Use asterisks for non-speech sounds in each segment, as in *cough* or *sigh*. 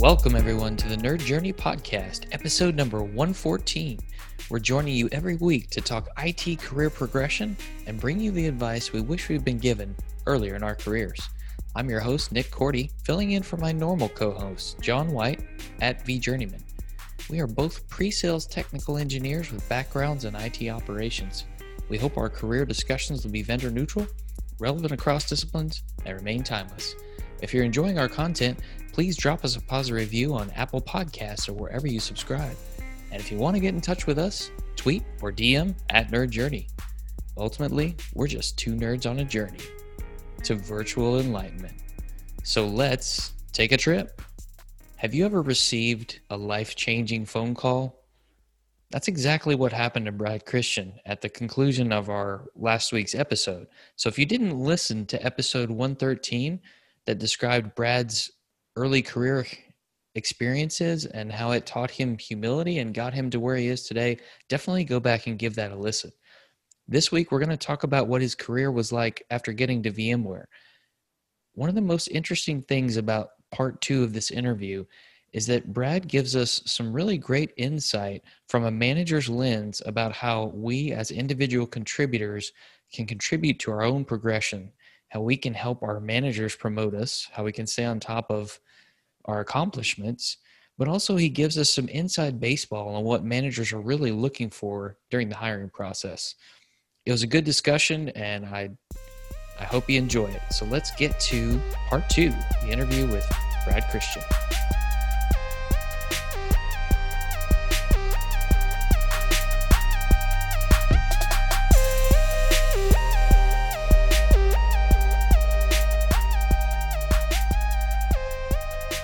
Welcome, everyone, to the Nerd Journey Podcast, episode number 114. We're joining you every week to talk IT career progression and bring you the advice we wish we'd been given earlier in our careers. I'm your host, Nick Korte, filling in for my normal co host, John White, at vJourneyman. We are both pre sales technical engineers with backgrounds in IT operations. We hope our career discussions will be vendor neutral, relevant across disciplines, and remain timeless. If you're enjoying our content, please drop us a positive review on Apple Podcasts or wherever you subscribe. And if you want to get in touch with us, tweet or DM at Nerd Journey. Ultimately, we're just two nerds on a journey to virtual enlightenment. So let's take a trip. Have you ever received a life changing phone call? That's exactly what happened to Brad Christian at the conclusion of our last week's episode. So if you didn't listen to episode 113 that described Brad's early career experiences and how it taught him humility and got him to where he is today, definitely go back and give that a listen. This week, we're going to talk about what his career was like after getting to VMware. One of the most interesting things about part two of this interview is that Brad gives us some really great insight from a manager's lens about how we as individual contributors can contribute to our own progression, how we can help our managers promote us, how we can stay on top of our accomplishments, but also he gives us some inside baseball on what managers are really looking for during the hiring process. It was a good discussion and I I hope you enjoy it. So let's get to part 2, the interview with Brad Christian.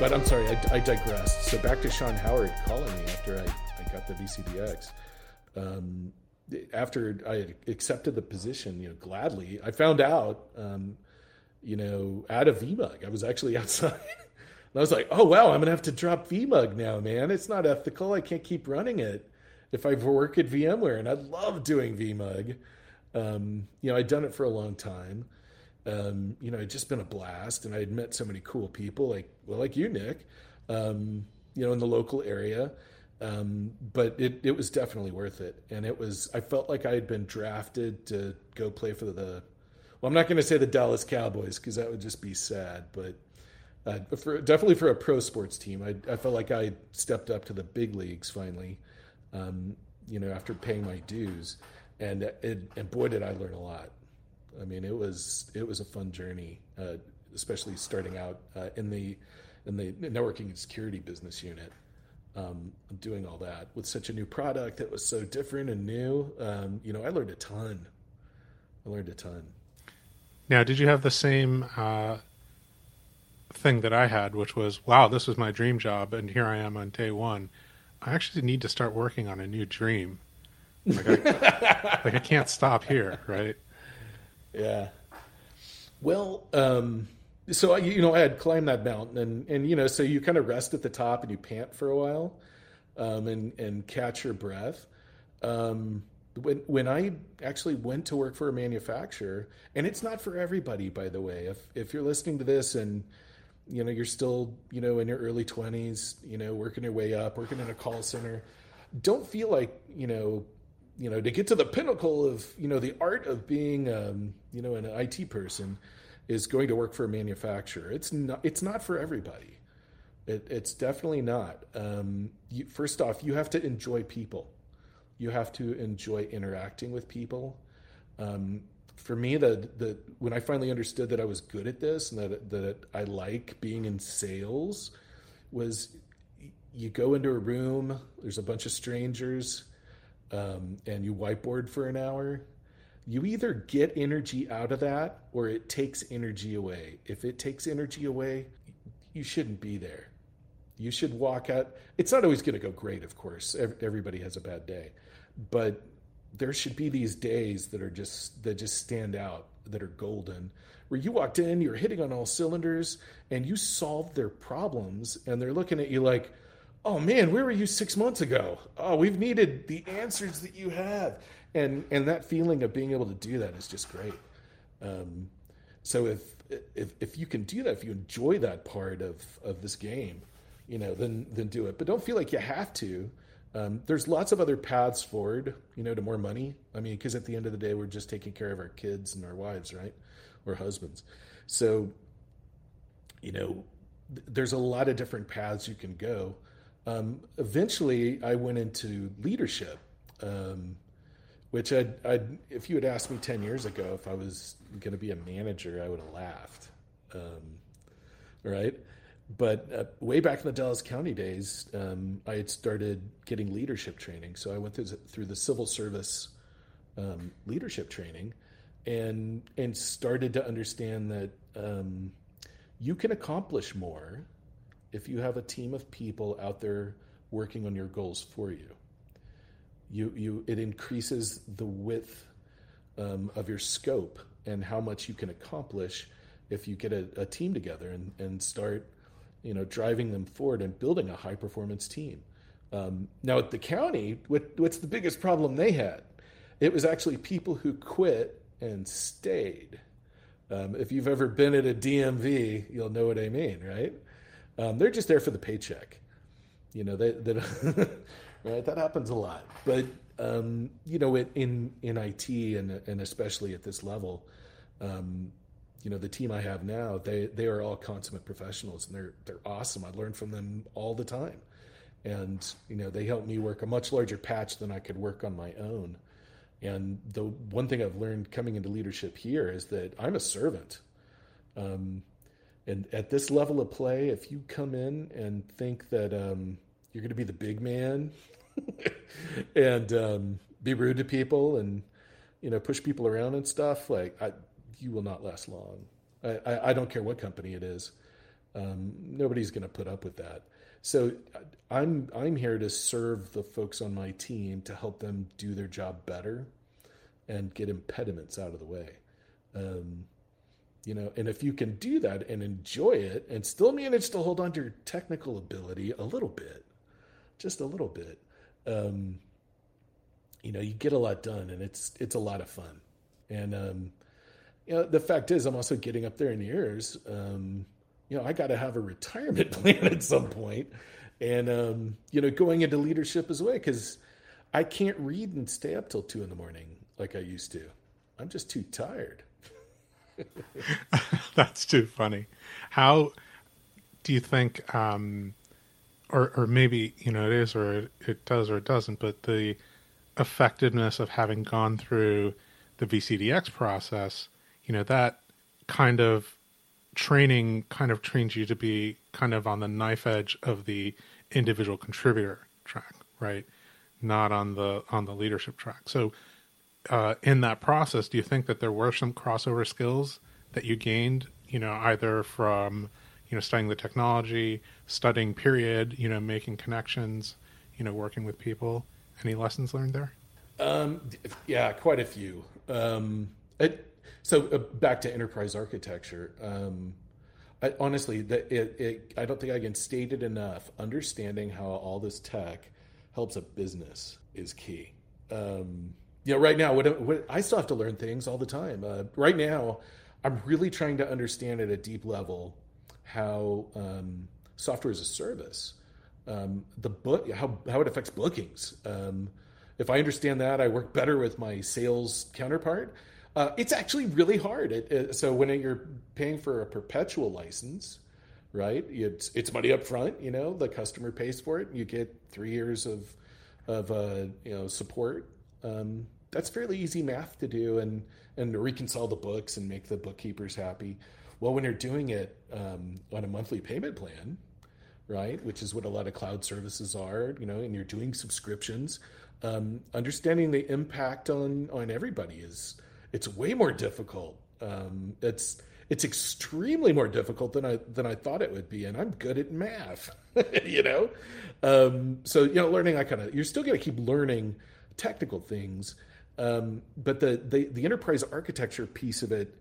But I'm sorry, I, I digressed. So back to Sean Howard calling me after I, I got the VCDX. Um, after I accepted the position, you know, gladly, I found out, um, you know, out of VMUG, I was actually *laughs* outside. and I was like, oh, wow, I'm going to have to drop VMUG now, man. It's not ethical. I can't keep running it if I work at VMware. And I love doing VMUG. Um, you know, I'd done it for a long time um, you know, it'd just been a blast, and I had met so many cool people, like well, like you, Nick, um, you know, in the local area. Um, but it it was definitely worth it, and it was. I felt like I had been drafted to go play for the. Well, I'm not going to say the Dallas Cowboys because that would just be sad, but uh, for, definitely for a pro sports team, I, I felt like I stepped up to the big leagues finally. Um, you know, after paying my dues, and it, and boy, did I learn a lot. I mean, it was it was a fun journey, uh, especially starting out uh, in the in the networking and security business unit, um, doing all that with such a new product that was so different and new. Um, you know, I learned a ton. I learned a ton. Now, did you have the same uh, thing that I had, which was, wow, this was my dream job, and here I am on day one. I actually need to start working on a new dream. Like I, *laughs* like I can't stop here, right? Yeah. Well, um, so I, you know, I had climbed that mountain, and and you know, so you kind of rest at the top and you pant for a while, um, and and catch your breath. Um, when when I actually went to work for a manufacturer, and it's not for everybody, by the way. If if you're listening to this and you know you're still you know in your early 20s, you know working your way up, working in a call center, don't feel like you know you know to get to the pinnacle of you know the art of being um, you know an IT person is going to work for a manufacturer. It's not it's not for everybody. It, it's definitely not. Um, you, first off, you have to enjoy people. You have to enjoy interacting with people. Um, for me, the the when I finally understood that I was good at this and that that I like being in sales, was you go into a room. There's a bunch of strangers um, and you whiteboard for an hour, you either get energy out of that or it takes energy away. If it takes energy away, you shouldn't be there. You should walk out. It's not always going to go great, of course. Everybody has a bad day, but there should be these days that are just that just stand out, that are golden, where you walked in, you're hitting on all cylinders, and you solved their problems, and they're looking at you like, oh man, where were you six months ago? Oh, we've needed the answers that you have. And, and that feeling of being able to do that is just great. Um, so if, if, if you can do that, if you enjoy that part of, of this game, you know, then then do it. But don't feel like you have to. Um, there's lots of other paths forward, you know, to more money. I mean, because at the end of the day, we're just taking care of our kids and our wives, right, or husbands. So, you know, th- there's a lot of different paths you can go. Um, eventually, I went into leadership, um, which I'd, I'd, if you had asked me 10 years ago if I was going to be a manager, I would have laughed. Um, right? But uh, way back in the Dallas County days, um, I had started getting leadership training. So I went through, through the civil service um, leadership training and, and started to understand that um, you can accomplish more if you have a team of people out there working on your goals for you. You, you it increases the width um, of your scope and how much you can accomplish if you get a, a team together and, and start you know driving them forward and building a high performance team. Um, now at the county, what, what's the biggest problem they had? It was actually people who quit and stayed. Um, if you've ever been at a DMV, you'll know what I mean, right? Um, they're just there for the paycheck. You know, they, they *laughs* right? That happens a lot. But um, you know, in in IT and and especially at this level, um, you know, the team I have now, they they are all consummate professionals and they're they're awesome. I learn from them all the time, and you know, they help me work a much larger patch than I could work on my own. And the one thing I've learned coming into leadership here is that I'm a servant. Um, and at this level of play, if you come in and think that um, you're going to be the big man *laughs* and um, be rude to people and you know push people around and stuff, like I, you will not last long. I, I, I don't care what company it is. Um, nobody's going to put up with that. So I'm I'm here to serve the folks on my team to help them do their job better and get impediments out of the way. Um, you know and if you can do that and enjoy it and still manage to hold on to your technical ability a little bit just a little bit um, you know you get a lot done and it's it's a lot of fun. And um, you know the fact is i'm also getting up there in years um, you know i got to have a retirement *laughs* plan at some point. And um, you know going into leadership as well because i can't read and stay up till two in the morning like i used to. I'm just too tired *laughs* That's too funny. How do you think, um, or or maybe you know it is, or it, it does, or it doesn't, but the effectiveness of having gone through the VCDX process, you know that kind of training kind of trains you to be kind of on the knife edge of the individual contributor track, right? Not on the on the leadership track. So uh, in that process, do you think that there were some crossover skills that you gained, you know, either from, you know, studying the technology, studying period, you know, making connections, you know, working with people? Any lessons learned there? Um, yeah, quite a few. Um, it, so uh, back to enterprise architecture. Um, I, honestly, the, it, it, I don't think I can state it enough. Understanding how all this tech helps a business is key. Um, you know, right now, what, what, I still have to learn things all the time. Uh, right now, I'm really trying to understand at a deep level how um, software as a service, um, the book, how how it affects bookings. Um, if I understand that, I work better with my sales counterpart. Uh, it's actually really hard. It, it, so when you're paying for a perpetual license, right? It's it's money up front. You know, the customer pays for it. You get three years of of uh, you know support. Um, that's fairly easy math to do and and reconcile the books and make the bookkeepers happy. Well, when you're doing it um, on a monthly payment plan, right, which is what a lot of cloud services are, you know, and you're doing subscriptions, um, understanding the impact on on everybody is it's way more difficult. Um, it's it's extremely more difficult than I than I thought it would be, and I'm good at math, *laughs* you know. Um, so you know, learning I kind of you're still going to keep learning technical things um, but the, the the enterprise architecture piece of it,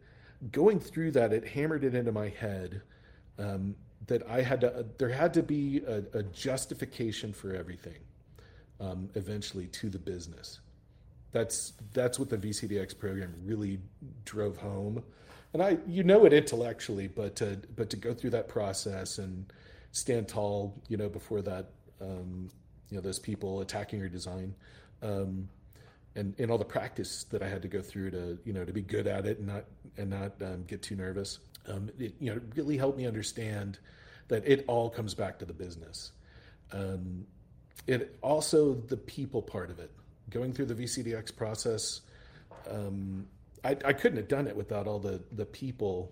going through that, it hammered it into my head um, that I had to. Uh, there had to be a, a justification for everything. Um, eventually, to the business. That's that's what the VCDX program really drove home, and I you know it intellectually, but to but to go through that process and stand tall, you know, before that, um, you know, those people attacking your design. Um, and, and all the practice that I had to go through to you know to be good at it and not and not um, get too nervous. Um, it you know really helped me understand that it all comes back to the business. Um, it also the people part of it. Going through the VCDX process, um, I, I, couldn't have done it without all the the people,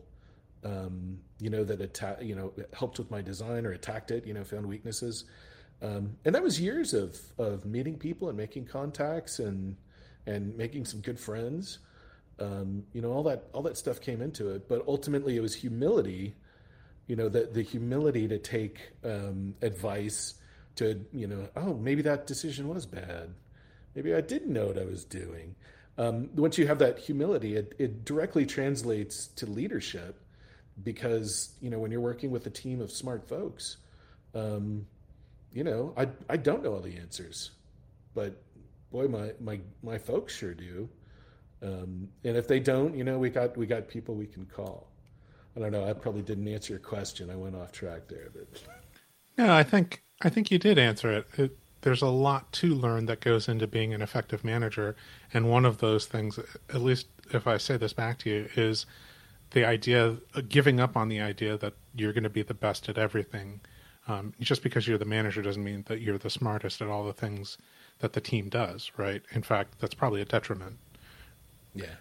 um, you know, that attack, you know, helped with my design or attacked it, you know, found weaknesses, um, and that was years of of meeting people and making contacts and and making some good friends. Um, you know, all that all that stuff came into it, but ultimately it was humility. You know, the the humility to take um, advice. To you know, oh, maybe that decision was bad. Maybe I didn't know what I was doing. Um, once you have that humility, it, it directly translates to leadership because you know when you're working with a team of smart folks, um, you know, I I don't know all the answers, but boy, my my my folks sure do. Um, and if they don't, you know, we got we got people we can call. I don't know. I probably didn't answer your question. I went off track there, but *laughs* no, I think I think you did answer it. it. There's a lot to learn that goes into being an effective manager, and one of those things, at least if I say this back to you, is the idea giving up on the idea that you're going to be the best at everything. Um, just because you're the manager doesn't mean that you're the smartest at all the things that the team does, right? In fact, that's probably a detriment. Yeah.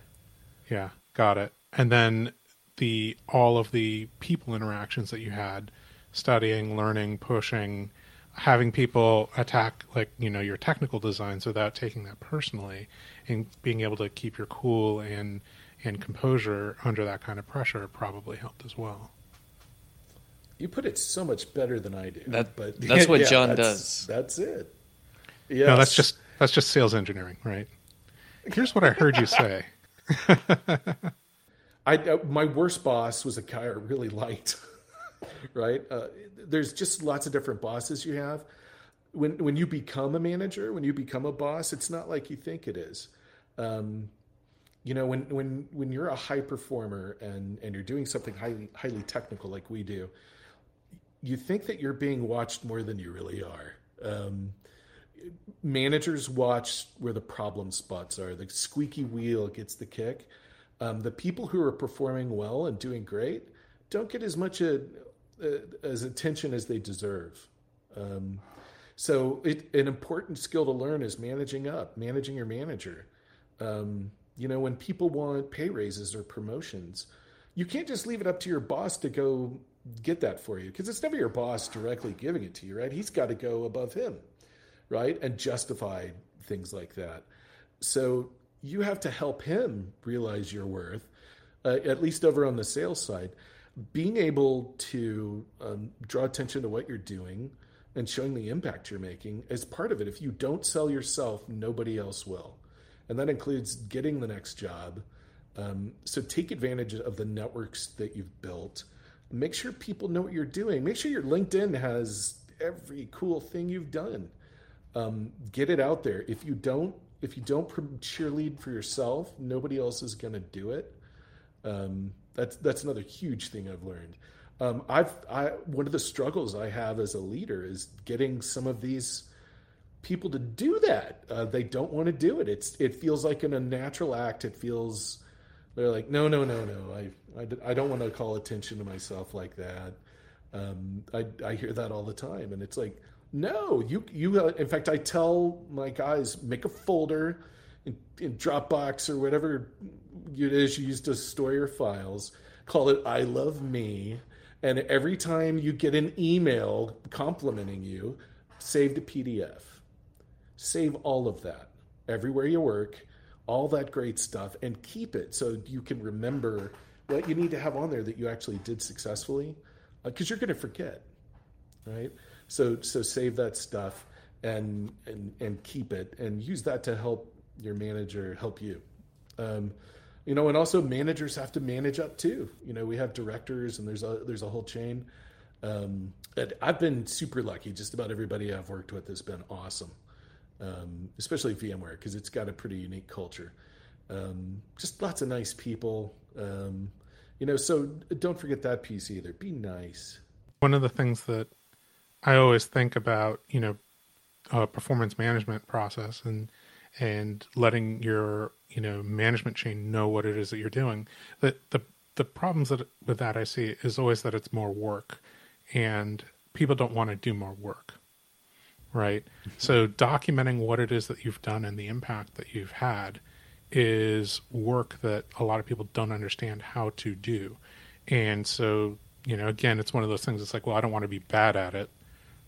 Yeah, got it. And then the all of the people interactions that you had studying, learning, pushing, having people attack like, you know, your technical designs without taking that personally and being able to keep your cool and and composure under that kind of pressure probably helped as well. You put it so much better than I do. That, but that's what *laughs* yeah, John that's, does. That's it. Yes. No, that's just that's just sales engineering, right? Here's what I heard you say. *laughs* I uh, my worst boss was a guy I really liked. *laughs* right? Uh, there's just lots of different bosses you have. When when you become a manager, when you become a boss, it's not like you think it is. Um, you know, when when when you're a high performer and and you're doing something highly highly technical like we do, you think that you're being watched more than you really are. Um, managers watch where the problem spots are. The squeaky wheel gets the kick. Um, the people who are performing well and doing great don't get as much a, a, as attention as they deserve. Um, so, it, an important skill to learn is managing up, managing your manager. Um, you know, when people want pay raises or promotions, you can't just leave it up to your boss to go get that for you because it's never your boss directly giving it to you, right? He's got to go above him right? And justify things like that. So you have to help him realize your worth, uh, at least over on the sales side. Being able to um, draw attention to what you're doing and showing the impact you're making is part of it. If you don't sell yourself, nobody else will. And that includes getting the next job. Um, so take advantage of the networks that you've built. Make sure people know what you're doing. Make sure your LinkedIn has every cool thing you've done um, get it out there. If you don't, if you don't cheerlead for yourself, nobody else is going to do it. Um, that's that's another huge thing I've learned. Um, I've I one of the struggles I have as a leader is getting some of these people to do that. Uh, they don't want to do it. It's it feels like an unnatural act. It feels they're like no no no no. I I, I don't want to call attention to myself like that. Um, I I hear that all the time, and it's like no, you you. Uh, in fact, I tell my guys make a folder in, in Dropbox or whatever it is you use to store your files. Call it "I love me," and every time you get an email complimenting you, save the PDF. Save all of that everywhere you work, all that great stuff, and keep it so you can remember what you need to have on there that you actually did successfully, because uh, you're going to forget, right? So so save that stuff and and and keep it and use that to help your manager help you. Um, you know, and also managers have to manage up too. You know, we have directors and there's a there's a whole chain. Um, I've been super lucky. Just about everybody I've worked with has been awesome, um, especially VMware because it's got a pretty unique culture. Um, just lots of nice people. Um, you know, so don't forget that piece either. Be nice. One of the things that I always think about you know a performance management process and and letting your you know management chain know what it is that you're doing. The the the problems that with that I see is always that it's more work, and people don't want to do more work, right? Mm-hmm. So documenting what it is that you've done and the impact that you've had is work that a lot of people don't understand how to do, and so you know again it's one of those things. It's like well I don't want to be bad at it,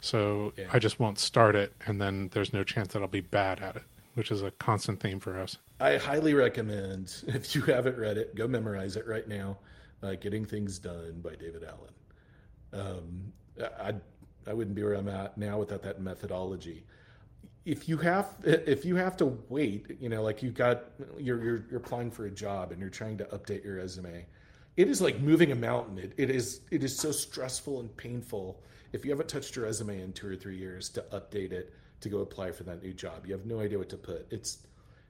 so yeah. I just won't start it, and then there's no chance that I'll be bad at it which is a constant theme for us. I highly recommend, *laughs* if you haven't read it, go memorize it right now. Uh, Getting Things Done by David Allen. Um, I I wouldn't be where I'm at now without that methodology. If you have if you have to wait, you know, like you've got you're you're, you're applying for a job and you're trying to update your resume, it is like moving a mountain. It, it is it is so stressful and painful if you haven't touched your resume in two or three years to update it to go apply for that new job. You have no idea what to put. It's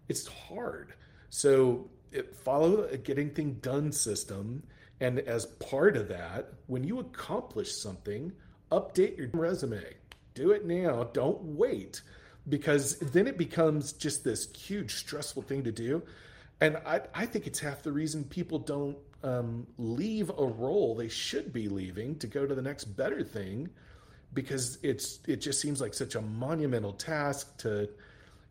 it's hard. So it, follow a getting thing done system, and as part of that, when you accomplish something, update your resume. Do it now. Don't wait, because then it becomes just this huge stressful thing to do. And I, I think it's half the reason people don't um, leave a role they should be leaving to go to the next better thing because it's it just seems like such a monumental task to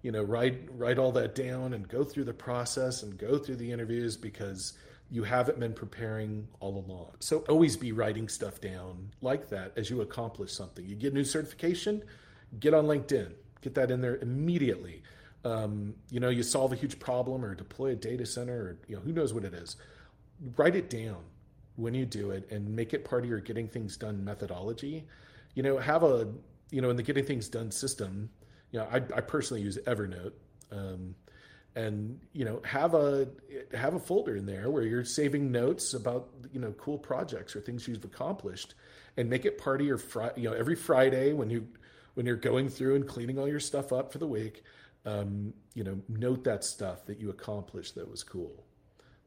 you know write write all that down and go through the process and go through the interviews because you haven't been preparing all along. So always be writing stuff down like that as you accomplish something. You get a new certification, get on LinkedIn, get that in there immediately. Um, you know, you solve a huge problem or deploy a data center or you know who knows what it is. Write it down when you do it and make it part of your getting things done methodology you know, have a, you know, in the getting things done system, you know, I, I personally use Evernote. Um, and you know have a have a folder in there where you're saving notes about you know cool projects or things you've accomplished and make it part of your fri- you know every friday when you when you're going through and cleaning all your stuff up for the week um, you know note that stuff that you accomplished that was cool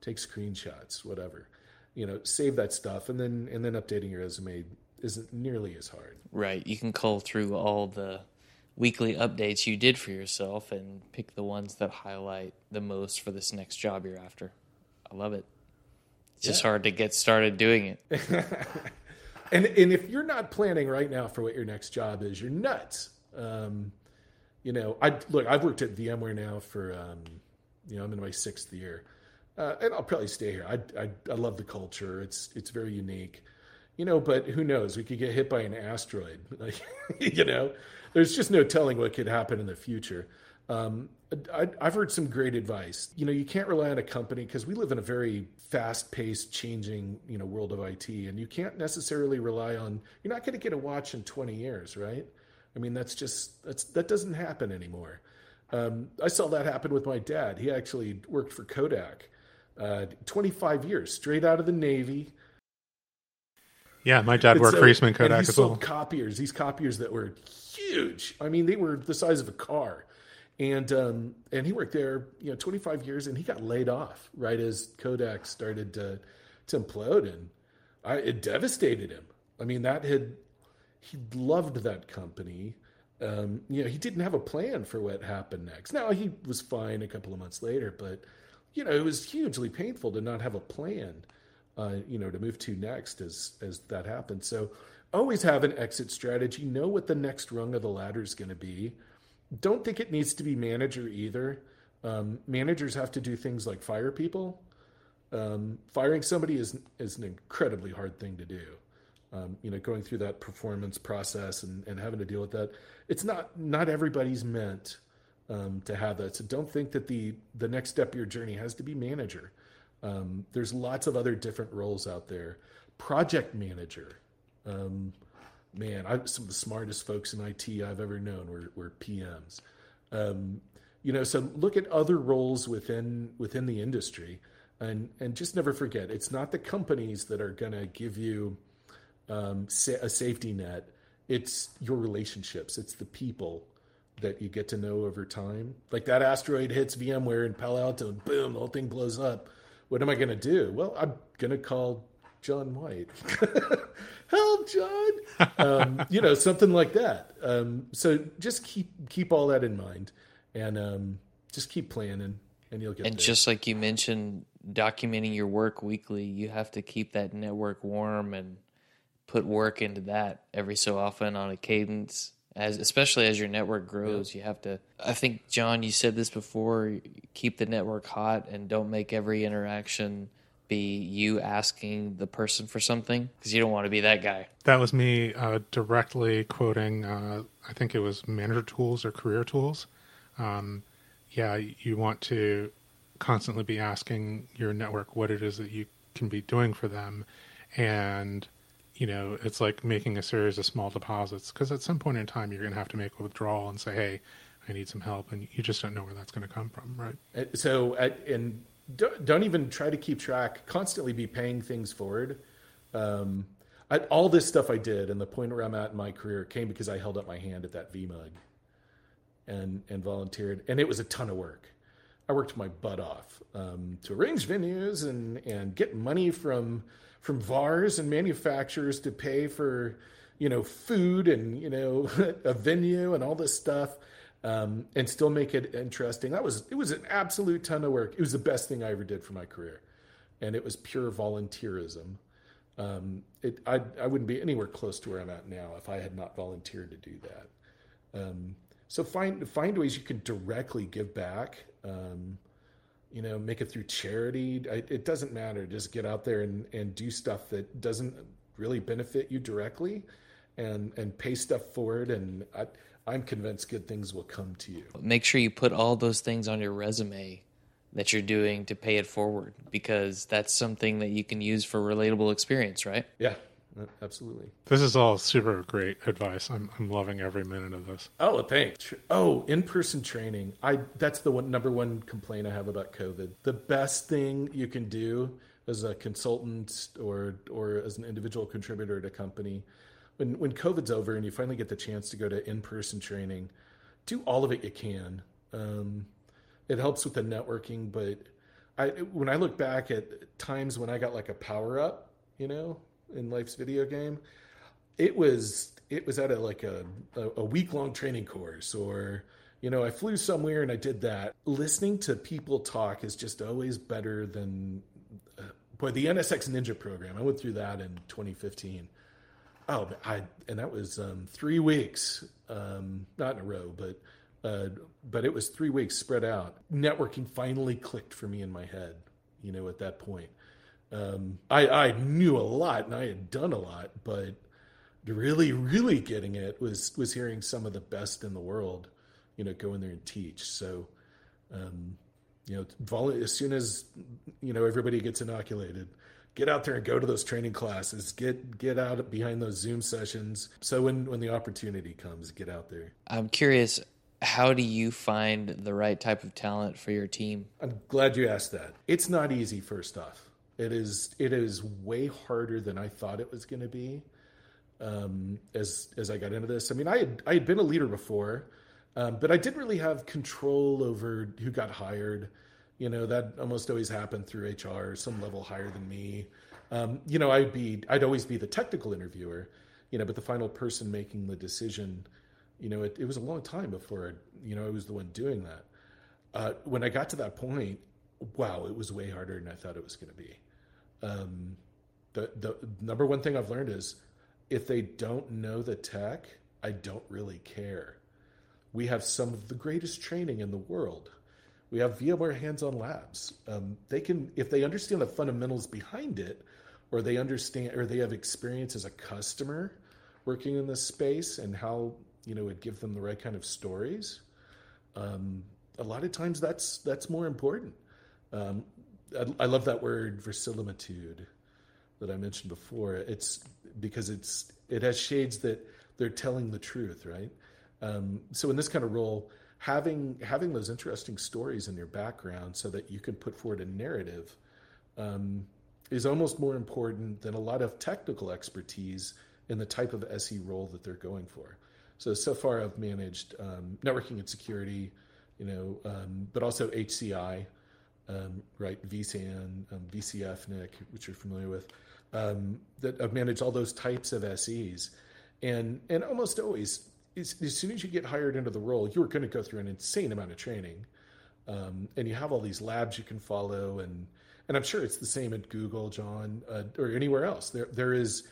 take screenshots whatever you know save that stuff and then and then updating your resume isn't nearly as hard. Right. You can cull through all the weekly updates you did for yourself and pick the ones that highlight the most for this next job you're after. I love it. It's yeah. just hard to get started doing it. *laughs* and and if you're not planning right now for what your next job is, you're nuts. Um, you know, I look. I've worked at VMware now for um, you know I'm in my sixth year, uh, and I'll probably stay here. I, I I love the culture. It's it's very unique you know, but who knows? We could get hit by an asteroid. *laughs* Like, you know, there's just no telling what could happen in the future. Um, I, have heard some great advice. You know, you can't rely on a company because we live in a very fast-paced, changing, you know, world of IT, and you can't necessarily rely on. You're not going to get a watch in 20 years, right? I mean, that's just that's that doesn't happen anymore. Um, I saw that happen with my dad. He actually worked for Kodak, uh, 25 years, straight out of the Navy yeah, my dad worked so, for Eastman Kodak and he as well. Copiers, these copiers that were huge. I mean, they were the size of a car, and um, and he worked there, you know, 25 years, and he got laid off right as Kodak started to to implode, and I, it devastated him. I mean, that had he loved that company. Um, you know, he didn't have a plan for what happened next. Now he was fine a couple of months later, but you know, it was hugely painful to not have a plan uh, you know, to move to next as as that happened. So always have an exit strategy. Know what the next rung of the ladder is going to be. Don't think it needs to be manager either. Um, managers have to do things like fire people. Um, firing somebody is is an incredibly hard thing to do. Um, you know, going through that performance process and, and having to deal with that. It's not not everybody's meant um, to have that. So don't think that the the next step of your journey has to be manager. Um, there's lots of other different roles out there. Project manager. Um, man, I, some of the smartest folks in IT I've ever known were, were PMs. Um, you know, so look at other roles within within the industry, and and just never forget, it's not the companies that are going to give you um, a safety net. It's your relationships. It's the people that you get to know over time. Like that asteroid hits VMware in Palo Alto, and boom, the whole thing blows up what am I going to do? Well, I'm going to call John White. *laughs* Help, John. *laughs* Um, you know, something like that. Um, so just keep keep all that in mind, and um, just keep planning, and you'll get. There. And there. just like you mentioned, documenting your work weekly, you have to keep that network warm and put work into that every so often on a cadence. As especially as your network grows, you have to. I think John, you said this before. Keep the network hot and don't make every interaction be you asking the person for something because you don't want to be that guy. That was me uh, directly quoting, uh, I think it was manager tools or career tools. Um, yeah, you want to constantly be asking your network what it is that you can be doing for them. And, you know, it's like making a series of small deposits because at some point in time, you're going to have to make a withdrawal and say, hey, I need some help. And you just don't know where that's going to come from, right? Uh, So, at, and don't, don't even try to keep track. Constantly be paying things forward. Um, I, all this stuff I did, and the point where I'm at in my career came because I held up my hand at that VMUG and and volunteered, and it was a ton of work. I worked my butt off um, to arrange venues and and get money from from VARs and manufacturers to pay for you know food and you know *laughs* a venue and all this stuff um, and still make it interesting. That was it was an absolute ton of work. It was the best thing I ever did for my career, and it was pure volunteerism. Um, it I I wouldn't be anywhere close to where I'm at now if I had not volunteered to do that. Um, so find find ways you can directly give back. Um, you know, make it through charity. I, it doesn't matter. Just get out there and, and do stuff that doesn't really benefit you directly, and and pay stuff forward. And I, I'm convinced good things will come to you. Make sure you put all those things on your resume that you're doing to pay it forward because that's something that you can use for relatable experience, right? Yeah, absolutely. This is all super great advice. I'm, I'm loving every minute of this. Oh, thanks. Oh, in-person training. I that's the one number one complaint I have about COVID. The best thing you can do as a consultant or or as an individual contributor to a company, when when COVID's over and you finally get the chance to go to in-person training, do all of it you can. Um, it helps with the networking, but I when I look back at times when I got like a power up, you know, in life's video game, it was it was at a like a a week long training course or you know I flew somewhere and I did that. Listening to people talk is just always better than uh, boy the NSX Ninja program. I went through that in 2015. Oh, I and that was um, three weeks, um, not in a row, but uh, but it was three weeks spread out. Networking finally clicked for me in my head. You know, at that point, um, I I knew a lot and I had done a lot, but really, really getting it was was hearing some of the best in the world. You know, go in there and teach. So, um, you know, as soon as you know everybody gets inoculated, get out there and go to those training classes. Get get out behind those Zoom sessions. So when when the opportunity comes, get out there. I'm curious, how do you find the right type of talent for your team? I'm glad you asked that. It's not easy. First off, it is it is way harder than I thought it was going to be. Um, as as I got into this, I mean, I had I had been a leader before, um, but I didn't really have control over who got hired. You know, that almost always happened through HR, some level higher than me. Um, you know, I'd be I'd always be the technical interviewer. You know, but the final person making the decision. You know, it, it was a long time before I, you know I was the one doing that. Uh, when I got to that point, wow, it was way harder than I thought it was going to be. Um, the the number one thing I've learned is if they don't know the tech, I don't really care. We have some of the greatest training in the world. We have VMware hands-on labs. Um, they can, if they understand the fundamentals behind it, or they understand, or they have experience as a customer working in this space, and how you know it give them the right kind of stories. Um, a lot of times, that's that's more important. Um, I, love that word verisimilitude that I mentioned before. It's because it's it has shades that they're telling the truth, right? Um, so in this kind of role, having having those interesting stories in your background so that you can put forward a narrative um, is almost more important than a lot of technical expertise in the type of SE role that they're going for. So so far, I've managed um, networking and security, you know, um, but also HCI um, right? vSAN, um, VCF, Nick, which you're familiar with, um, that have managed all those types of SEs, and and almost always, as, soon as you get hired into the role, you're going to go through an insane amount of training, um, and you have all these labs you can follow, and and I'm sure it's the same at Google, John, uh, or anywhere else. There there is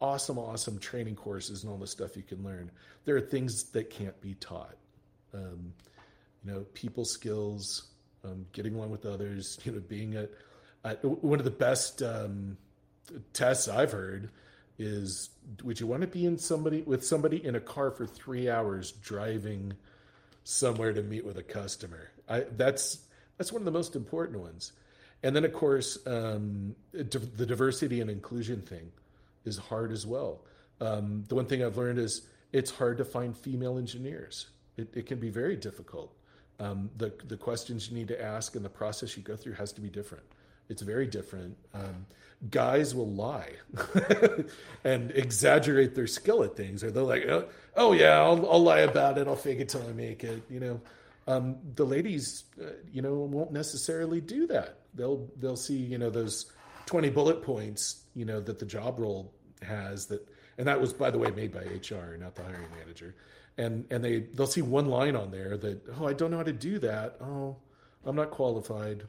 awesome, awesome training courses and all the stuff you can learn. There are things that can't be taught. Um, you know, people skills, um, getting along with others, *laughs* you know, being a, a one of the best um, tests I've heard is would you want to be in somebody with somebody in a car for three hours driving somewhere to meet with a customer? I, that's that's one of the most important ones. And then, of course, um, the diversity and inclusion thing is hard as well. Um, the one thing I've learned is it's hard to find female engineers. It, it can be very difficult. Um, the the questions you need to ask and the process you go through has to be different. It's very different. Um, guys will lie *laughs* and exaggerate their skill at things, or they're like, "Oh, oh yeah, I'll, I'll, lie about it. I'll fake it till I make it." You know, um, the ladies, uh, you know, won't necessarily do that. They'll they'll see you know those twenty bullet points, you know, that the job role has that, and that was by the way made by HR, not the hiring manager and and they they'll see one line on there that oh I don't know how to do that. Oh I'm not qualified.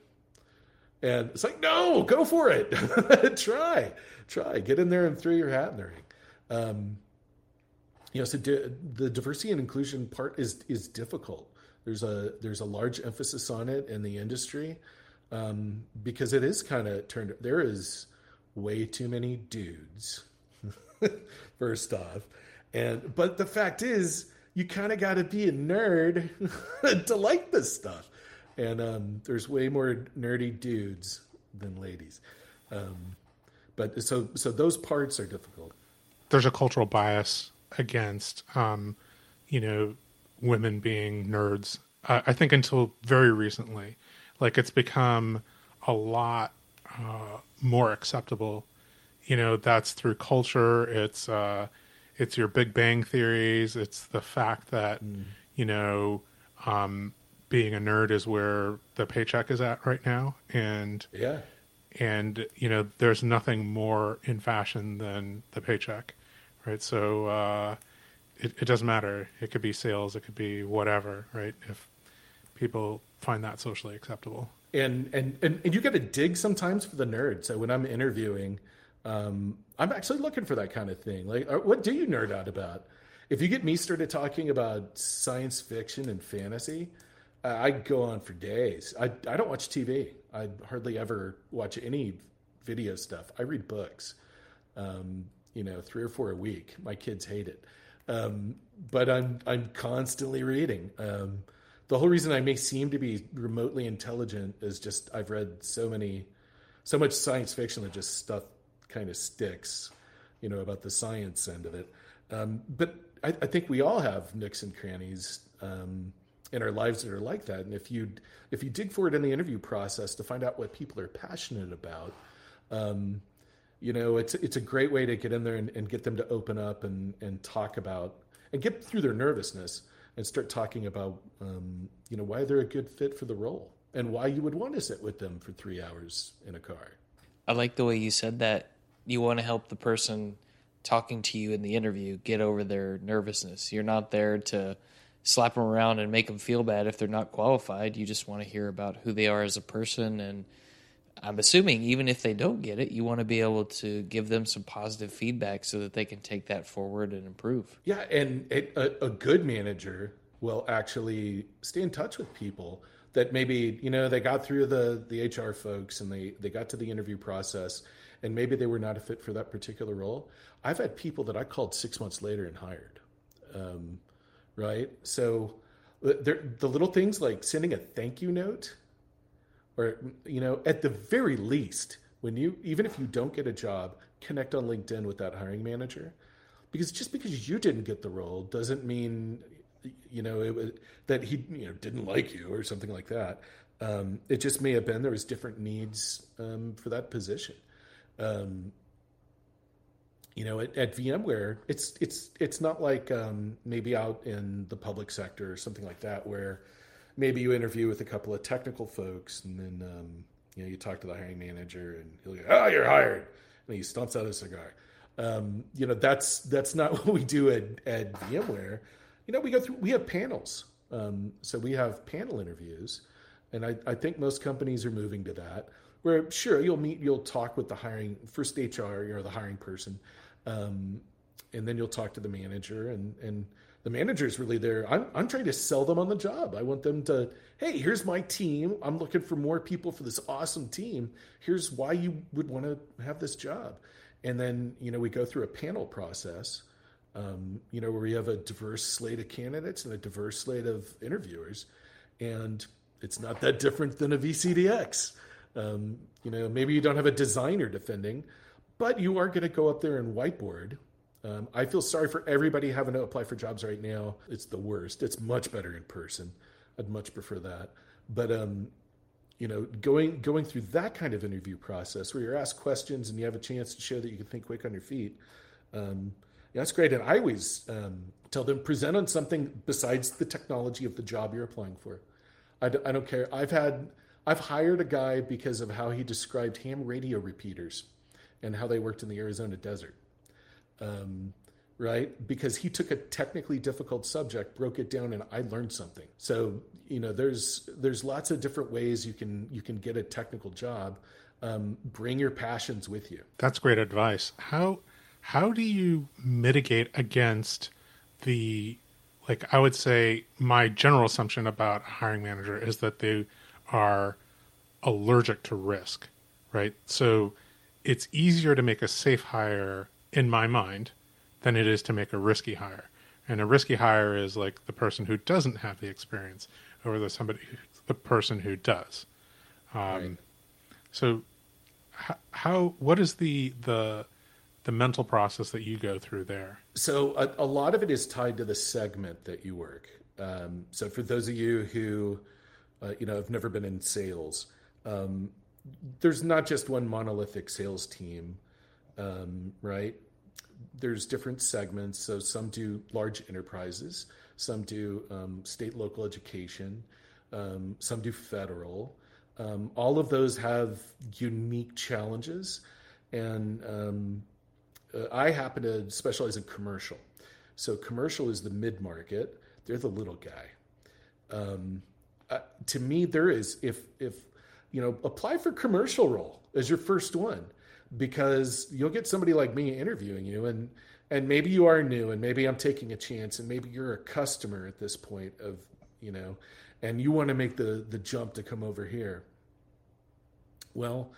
And it's like no go for it. *laughs* Try try. Get in there and throw your hat in the ring. Um, you know so di- the diversity and inclusion part is is difficult. There's a there's a large emphasis on it in the industry um, because it is kind of turned there is way too many dudes *laughs* first off. And but the fact is you kind of got to be a nerd *laughs* to like this stuff. And um, there's way more nerdy dudes than ladies. Um, but so so those parts are difficult. There's a cultural bias against, um, you know, women being nerds. Uh, I think until very recently, like it's become a lot uh, more acceptable. You know, that's through culture. It's uh, it's your Big Bang theories. It's the fact that mm. you know um, being a nerd is where the paycheck is at right now, and yeah, and you know there's nothing more in fashion than the paycheck, right? So uh, it, it doesn't matter. It could be sales. It could be whatever, right? If people find that socially acceptable. And and and, and you got to dig sometimes for the nerd. So when I'm interviewing um, I'm actually looking for that kind of thing. Like, uh, what do you nerd out about? If you get me started talking about science fiction and fantasy, I go on for days. I, I don't watch TV. I hardly ever watch any video stuff. I read books, um, you know, three or four a week. My kids hate it. Um, but I'm, I'm constantly reading. Um, the whole reason I may seem to be remotely intelligent is just I've read so many, so much science fiction that just stuff kind of sticks, you know, about the science end of it. Um, but I, I, think we all have nooks and crannies um, in our lives that are like that. And if you if you dig for it in the interview process to find out what people are passionate about, um, you know, it's it's a great way to get in there and, and get them to open up and and talk about and get through their nervousness and start talking about um, you know why they're a good fit for the role and why you would want to sit with them for three hours in a car. I like the way you said that you want to help the person talking to you in the interview get over their nervousness. You're not there to slap them around and make them feel bad if they're not qualified. You just want to hear about who they are as a person. And I'm assuming even if they don't get it, you want to be able to give them some positive feedback so that they can take that forward and improve. Yeah. And a, a good manager will actually stay in touch with people that maybe, you know, they got through the, the HR folks and they, they got to the interview process and maybe they were not a fit for that particular role. I've had people that I called six months later and hired. Um, right. So the little things like sending a thank you note, or you know, at the very least, when you even if you don't get a job, connect on LinkedIn with that hiring manager, because just because you didn't get the role doesn't mean you know it that he you know didn't like you or something like that. Um, it just may have been there was different needs um, for that position um, you know, at, at, VMware, it's it's it's not like um, maybe out in the public sector or something like that, where maybe you interview with a couple of technical folks, and then um, you know you talk to the hiring manager, and he'll go, "Oh, you're hired," and he stumps out a cigar. Um, you know that's that's not *laughs* what we do at at VMware. You know we go through we have panels, um, so we have panel interviews, and I, I think most companies are moving to that. Where sure you'll meet you'll talk with the hiring first HR or the hiring person, um, and then you'll talk to the manager and and the manager's really there. I'm, I'm trying to sell them on the job. I want them to, hey, here's my team. I'm looking for more people for this awesome team. Here's why you would want to have this job. And then, you know, we go through a panel process, um, you know, where we have a diverse slate of candidates and a diverse slate of interviewers. And it's not that different than a VCDX. Um, you know, maybe you don't have a designer defending, but you are going to go up there and whiteboard um, I feel sorry for everybody having to apply for jobs right now. It's the worst. It's much better in person. I'd much prefer that. But um, you know, going going through that kind of interview process where you're asked questions and you have a chance to show that you can think quick on your feet, um, yeah, that's great. And I always um, tell them present on something besides the technology of the job you're applying for. I d- I don't care. I've had I've hired a guy because of how he described ham radio repeaters and how they worked in the Arizona desert um, right? Because he took a technically difficult subject, broke it down, and I learned something. So you know, there's there's lots of different ways you can you can get a technical job. Um, bring your passions with you. That's great advice. How how do you mitigate against the like I would say my general assumption about a hiring manager is that they are allergic to risk, right? So it's easier to make a safe hire in my mind than it is to make a risky hire. And a risky hire is like the person who doesn't have the experience over the somebody the person who does. Um, right. So, how, how what is the the the mental process that you go through there? So a, a lot of it is tied to the segment that you work. Um, so for those of you who uh, you know I've never been in sales, um, there's not just one monolithic sales team um, right? There's different segments. So some do large enterprises, some do um, state, local education, um, some do federal. Um, all of those have unique challenges, and um, uh, I happen to specialize in commercial. So commercial is the mid market; they're the little guy. Um, uh, to me, there is if if you know apply for commercial role as your first one because you'll get somebody like me interviewing you and and maybe you are new and maybe I'm taking a chance and maybe you're a customer at this point of you know and you want to make the the jump to come over here. Well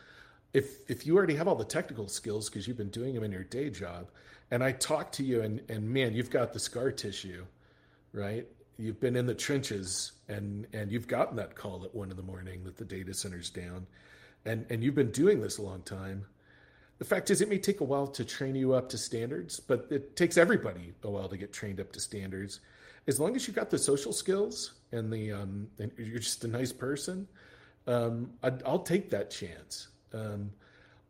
if if you already have all the technical skills because you've been doing them in your day job and I talk to you and and man you've got the scar tissue right you've been in the trenches and and you've gotten that call at one in the morning that the data center's down and and you've been doing this a long time the fact is, it may take a while to train you up to standards, but it takes everybody a while to get trained up to standards. As long as you've got the social skills and the um, and you're just a nice person, um, i will take that chance um,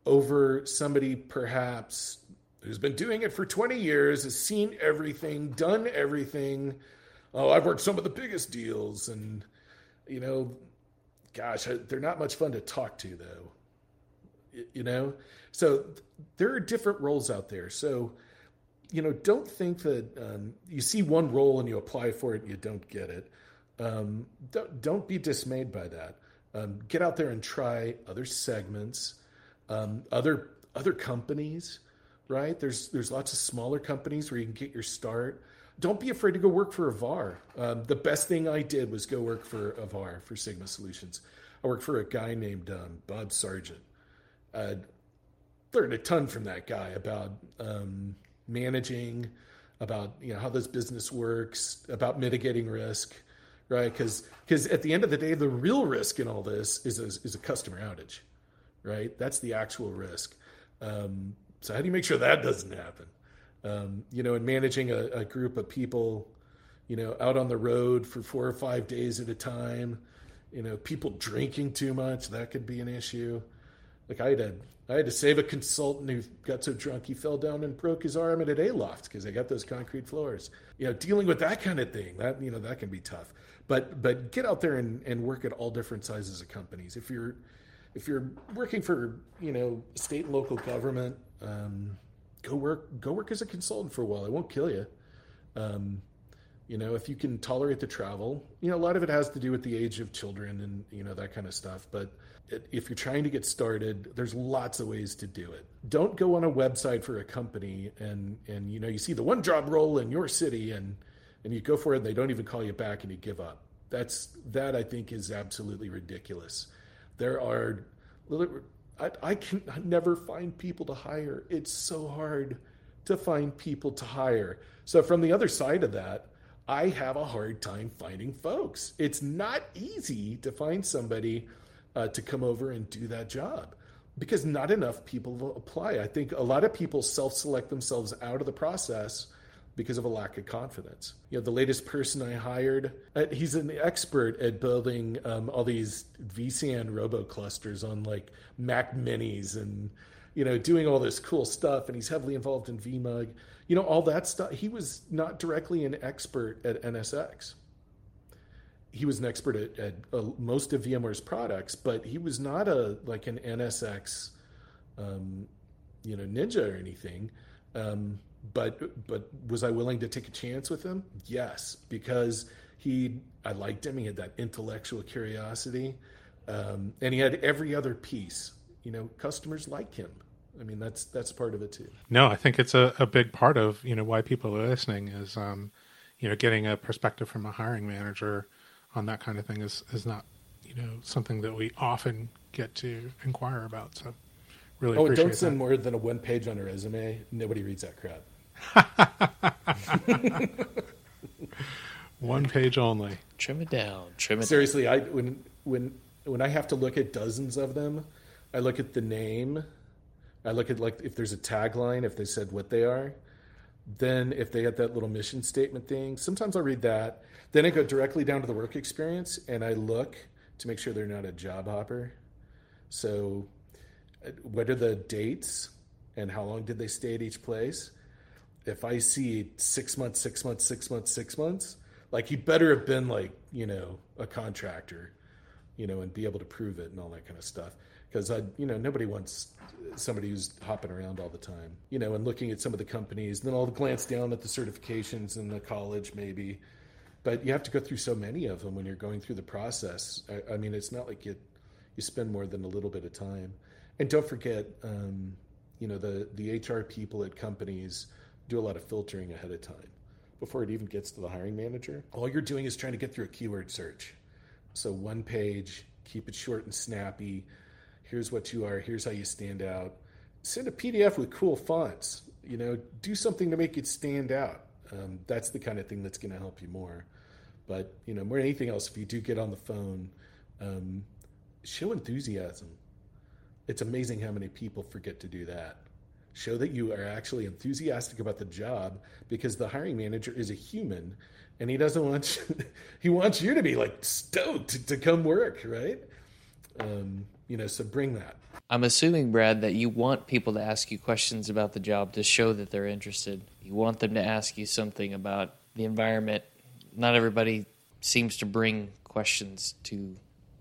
over somebody perhaps who's been doing it for 20 years, has seen everything, done everything. Oh, I've worked some of the biggest deals, and you know, gosh, they're not much fun to talk to though you know? So there are different roles out there. So you know don't think that um, you see one role and you apply for it and you don't get it. Um, don't, don't, be dismayed by that. Um, get out there and try other segments um, other other companies right? There's there's lots of smaller companies where you can get your start don't be afraid to go work for avar um, the best thing i did was go work for avar for sigma solutions i worked for a guy named um, bob sargent I learned a ton from that guy about um, managing, about you know how this business works, about mitigating risk, right? Because because at the end of the day, the real risk in all this is a, is a customer outage, right? That's the actual risk. Um, so how do you make sure that doesn't happen? Um, you know, in managing a, a, group of people, you know, out on the road for four or five days at a time, you know, people drinking too much, that could be an issue Like I had to, I had to save a consultant who got so drunk he fell down and broke his arm at an Aloft because they got those concrete floors. You know, dealing with that kind of thing, that you know, that can be tough. But but get out there and, and work at all different sizes of companies. If you're if you're working for you know state and local government, um, go work go work as a consultant for a while. It won't kill you. Um, you know, if you can tolerate the travel, you know, a lot of it has to do with the age of children and you know that kind of stuff. But if you're trying to get started, there's lots of ways to do it. Don't go on a website for a company and and you know you see the one job role in your city and and you go for it and they don't even call you back and you give up. That's that I think is absolutely ridiculous. There are I, I can never find people to hire. It's so hard to find people to hire. So from the other side of that, I have a hard time finding folks. It's not easy to find somebody uh, to come over and do that job because not enough people will apply. I think a lot of people self select themselves out of the process because of a lack of confidence. You know, the latest person I hired, uh, he's an expert at building um, all these vSAN robo clusters on like Mac Minis and, you know, doing all this cool stuff. And he's heavily involved in VMUG. You know, all that stuff. He was not directly an expert at NSX he was an expert at, at uh, most of VMware's products, but he was not a like an NSX, um, you know, ninja or anything. Um, but but was I willing to take a chance with him? Yes, because he I liked him. He had that intellectual curiosity, um, and he had every other piece. You know, customers like him. I mean, that's that's part of it too. No, I think it's a, a big part of you know why people are listening is um, you know getting a perspective from a hiring manager on that kind of thing is is not you know something that we often get to inquire about. So really, oh, don't send that. more than a one page on a resume. Nobody reads that crap. *laughs* one page only. Trim it down. Trim it. Seriously, down. I when when when I have to look at dozens of them, I look at the name. I look at like if there's a tagline, if they said what they are. Then if they had that little mission statement thing, sometimes I'll read that. Then I go directly down to the work experience and I look to make sure they're not a job hopper. So, uh, what are the dates and how long did they stay at each place? If I see six months, six months, six months, six months, like he better have been like, you know, a contractor, you know, and be able to prove it and all that kind of stuff. Because I, you know, nobody wants somebody who's hopping around all the time, you know, and looking at some of the companies, and then I'll glance down at the certifications in the college maybe but you have to go through so many of them when you're going through the process. I, I mean, it's not like you you spend more than a little bit of time. And don't forget, um, you know, the the HR people at companies do a lot of filtering ahead of time before it even gets to the hiring manager. All you're doing is trying to get through a keyword search. So one page, keep it short and snappy. Here's what you are. Here's how you stand out. Send a PDF with cool fonts. You know, do something to make it stand out. Um, that's the kind of thing that's going to help you more. But you know, more than anything else, if you do get on the phone, um, show enthusiasm. It's amazing how many people forget to do that. Show that you are actually enthusiastic about the job because the hiring manager is a human, and he doesn't want you, *laughs* he wants you to be like stoked to come work, right? Um, you know, so bring that. I'm assuming, Brad, that you want people to ask you questions about the job to show that they're interested. You want them to ask you something about the environment not everybody seems to bring questions to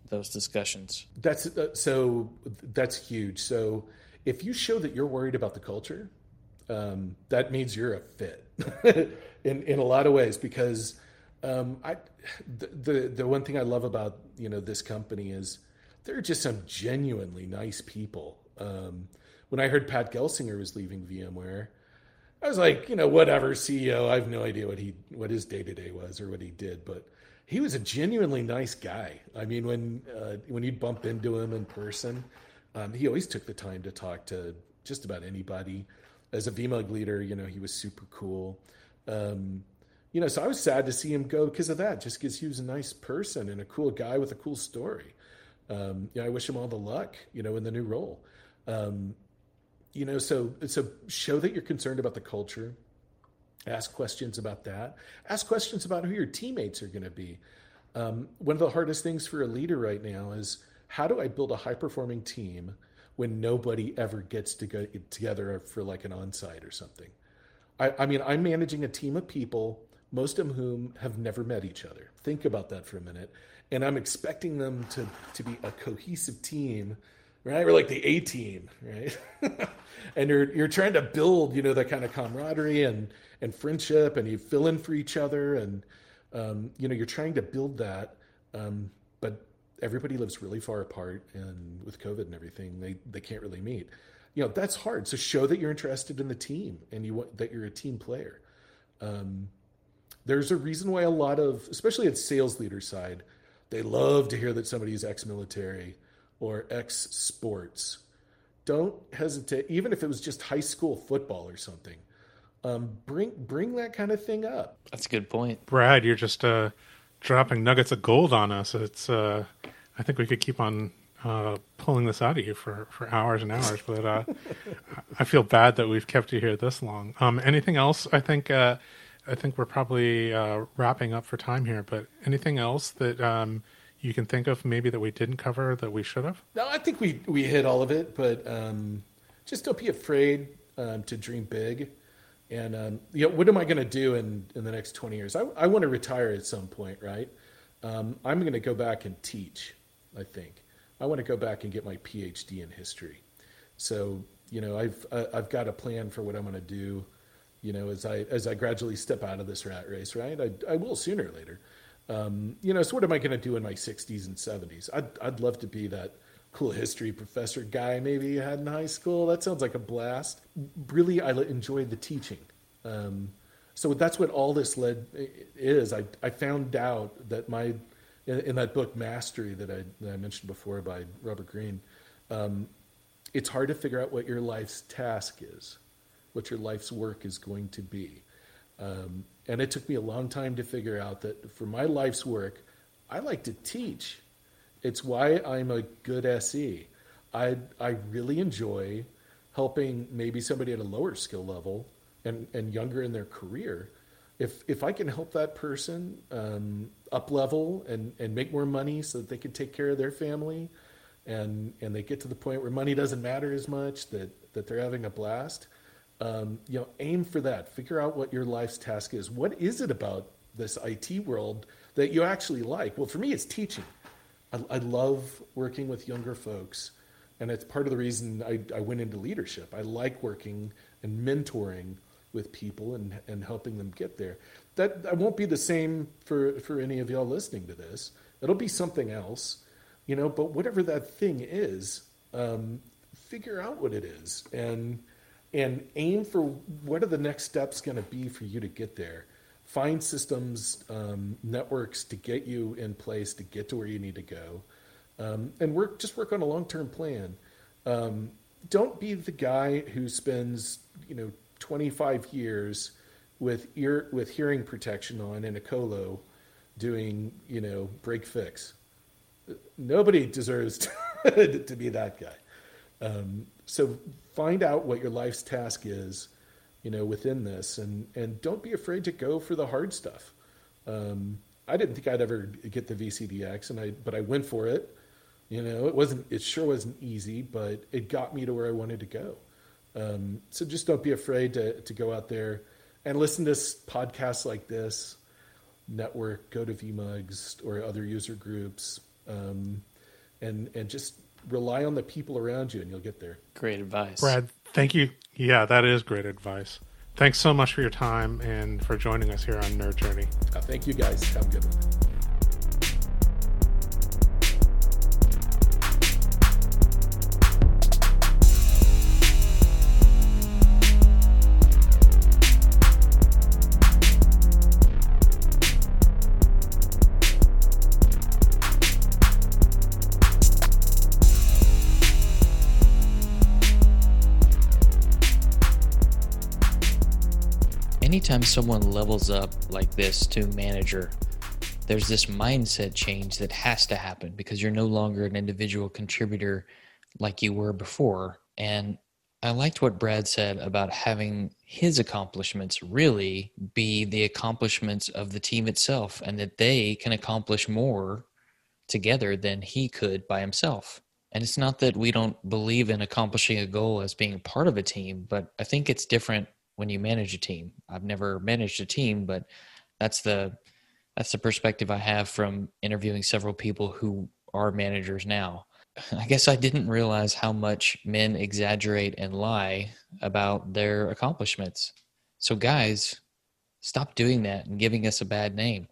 those discussions. That's uh, so that's huge. So if you show that you're worried about the culture, um, that means you're a fit *laughs* in in a lot of ways because um, I the, the the one thing I love about you know this company is they're just some genuinely nice people. Um, when I heard Pat Gelsinger was leaving VMware, I was like, you know, whatever, CEO. I have no idea what he what his day to day was or what he did, but he was a genuinely nice guy. I mean, when uh, when you'd bump into him in person, um, he always took the time to talk to just about anybody. As a VMUG leader, you know, he was super cool. Um, you know, so I was sad to see him go because of that, just because he was a nice person and a cool guy with a cool story. Um, yeah, I wish him all the luck, you know, in the new role. Um, you know so so show that you're concerned about the culture ask questions about that ask questions about who your teammates are going to be um, one of the hardest things for a leader right now is how do i build a high performing team when nobody ever gets to go together for like an on-site or something. I, I mean, I'm managing a team of people, most of whom have never met each other. Think about that for a minute. And I'm expecting them to, to be a cohesive team, right? We're like the A team, right? *laughs* and you're, you're trying to build, you know, that kind of camaraderie and, and friendship and you fill in for each other. And, um, you know, you're trying to build that. Um, everybody lives really far apart and with covid and everything they they can't really meet. You know that's hard. So show that you're interested in the team and you want that you're a team player. Um, there's a reason why a lot of especially at sales leader side they love to hear that somebody is ex-military or ex-sports. Don't hesitate even if it was just high school football or something um, bring bring that kind of thing up. That's a good point. Brad you're just uh dropping nuggets of gold on us. It's uh, I think we could keep on uh, pulling this out of you for, for hours and hours, but uh, *laughs* I feel bad that we've kept you here this long. Um, anything else? I think uh, I think we're probably uh, wrapping up for time here. But anything else that um, you can think of, maybe that we didn't cover that we should have? No, I think we we hit all of it, but um, just don't be afraid um, to dream big. And um, you know, what am I going to do in, in the next 20 years? I, I want to retire at some point, right? Um, I'm going to go back and teach. I think I want to go back and get my PhD in history. So you know, I've I've got a plan for what I'm going to do. You know, as I as I gradually step out of this rat race, right? I, I will sooner or later. Um, you know, so what am I going to do in my 60s and 70s? I'd I'd love to be that cool history professor guy maybe you had in high school. That sounds like a blast. Really, I enjoyed the teaching. Um, so that's what all this led is. I, I found out that my in, in that book Mastery that I, that I, mentioned before by Robert Greene, um, it's hard to figure out what your life's task is, what your life's work is going to be. Um, and it took me a long time to figure out that for my life's work, I like to teach. It's why I'm a good SE. I, I really enjoy helping maybe somebody at a lower skill level and, and younger in their career. If, if I can help that person um, up level and, and make more money so that they can take care of their family and, and they get to the point where money doesn't matter as much, that, that they're having a blast, um, you know, aim for that. Figure out what your life's task is. What is it about this IT world that you actually like? Well, for me, it's teaching. I, I love working with younger folks, and it's part of the reason I, I went into leadership. I like working and mentoring with people and, and helping them get there. That, that won't be the same for, for any of y'all listening to this. It'll be something else, you know, but whatever that thing is, um, figure out what it is and and aim for what are the next steps going to be for you to get there find systems, um, networks to get you in place to get to where you need to go, um, and work just work on a long term plan. Um, don't be the guy who spends you know 25 years with ear with hearing protection on in a colo, doing you know break fix. Nobody deserves *laughs* to, to be that guy. Um, so find out what your life's task is you know, within this, and and don't be afraid to go for the hard stuff. Um, I didn't think I'd ever get the VCDX, and I but I went for it. You know, it wasn't it sure wasn't easy, but it got me to where I wanted to go. Um, so just don't be afraid to to go out there and listen to podcasts like this, network, go to VMUGs or other user groups, um, and and just rely on the people around you, and you'll get there. Great advice, Brad. Thank you. Yeah, that is great advice. Thanks so much for your time and for joining us here on Nerd Journey. Uh, thank you, guys. Have a good one. Anytime someone levels up like this to manager, there's this mindset change that has to happen because you're no longer an individual contributor like you were before. And I liked what Brad said about having his accomplishments really be the accomplishments of the team itself and that they can accomplish more together than he could by himself. And it's not that we don't believe in accomplishing a goal as being part of a team, but I think it's different when you manage a team. I've never managed a team, but that's the that's the perspective I have from interviewing several people who are managers now. *laughs* I guess I didn't realize how much men exaggerate and lie about their accomplishments. So, guys, stop doing that and giving us a bad name.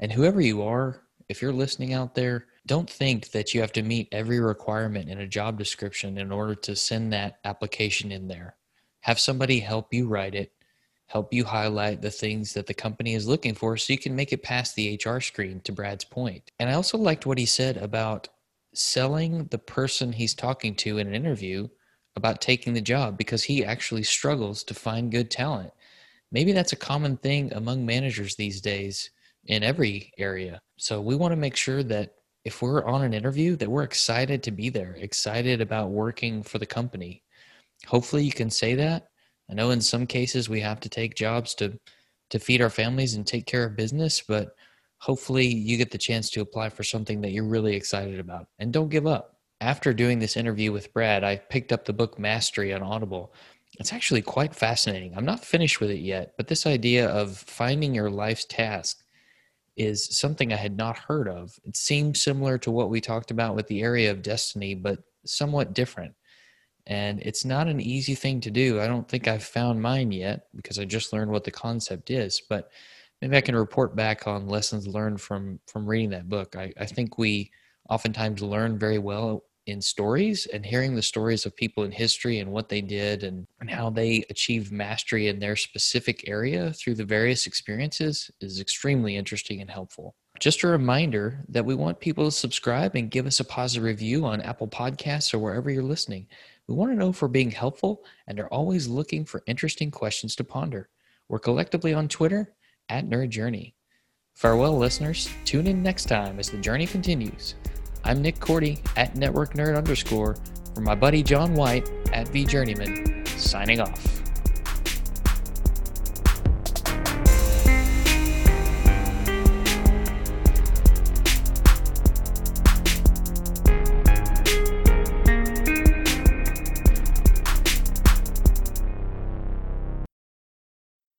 And whoever you are, if you're listening out there, don't think that you have to meet every requirement in a job description in order to send that application in there. Have somebody help you write it, help you highlight the things that the company is looking for so you can make it past the HR screen, to Brad's point. And I also liked what he said about selling the person he's talking to in an interview about taking the job because he actually struggles to find good talent. Maybe that's a common thing among managers these days in every area. So we want to make sure that if we're on an interview that we're excited to be there, excited about working for the company. Hopefully you can say that. I know in some cases we have to take jobs to to feed our families and take care of business, but hopefully you get the chance to apply for something that you're really excited about and don't give up. After doing this interview with Brad, I picked up the book Mastery on Audible. It's actually quite fascinating. I'm not finished with it yet, but this idea of finding your life's task is something I had not heard of. It seemed similar to what we talked about with the area of destiny, but somewhat different. And it's not an easy thing to do. I don't think I've found mine yet because I just learned what the concept is, but maybe I can report back on lessons learned from from reading that book. I, I think we oftentimes learn very well in stories and hearing the stories of people in history and what they did and, and how they achieved mastery in their specific area through the various experiences is extremely interesting and helpful. Just a reminder that we want people to subscribe and give us a positive review on Apple Podcasts or wherever you're listening. We want to know if we're being helpful and are always looking for interesting questions to ponder. We're collectively on Twitter at Nerd Journey. Farewell, listeners. Tune in next time as the journey continues. I'm Nick Korte at Network Nerd underscore for my buddy John White at V Journeyman, signing off.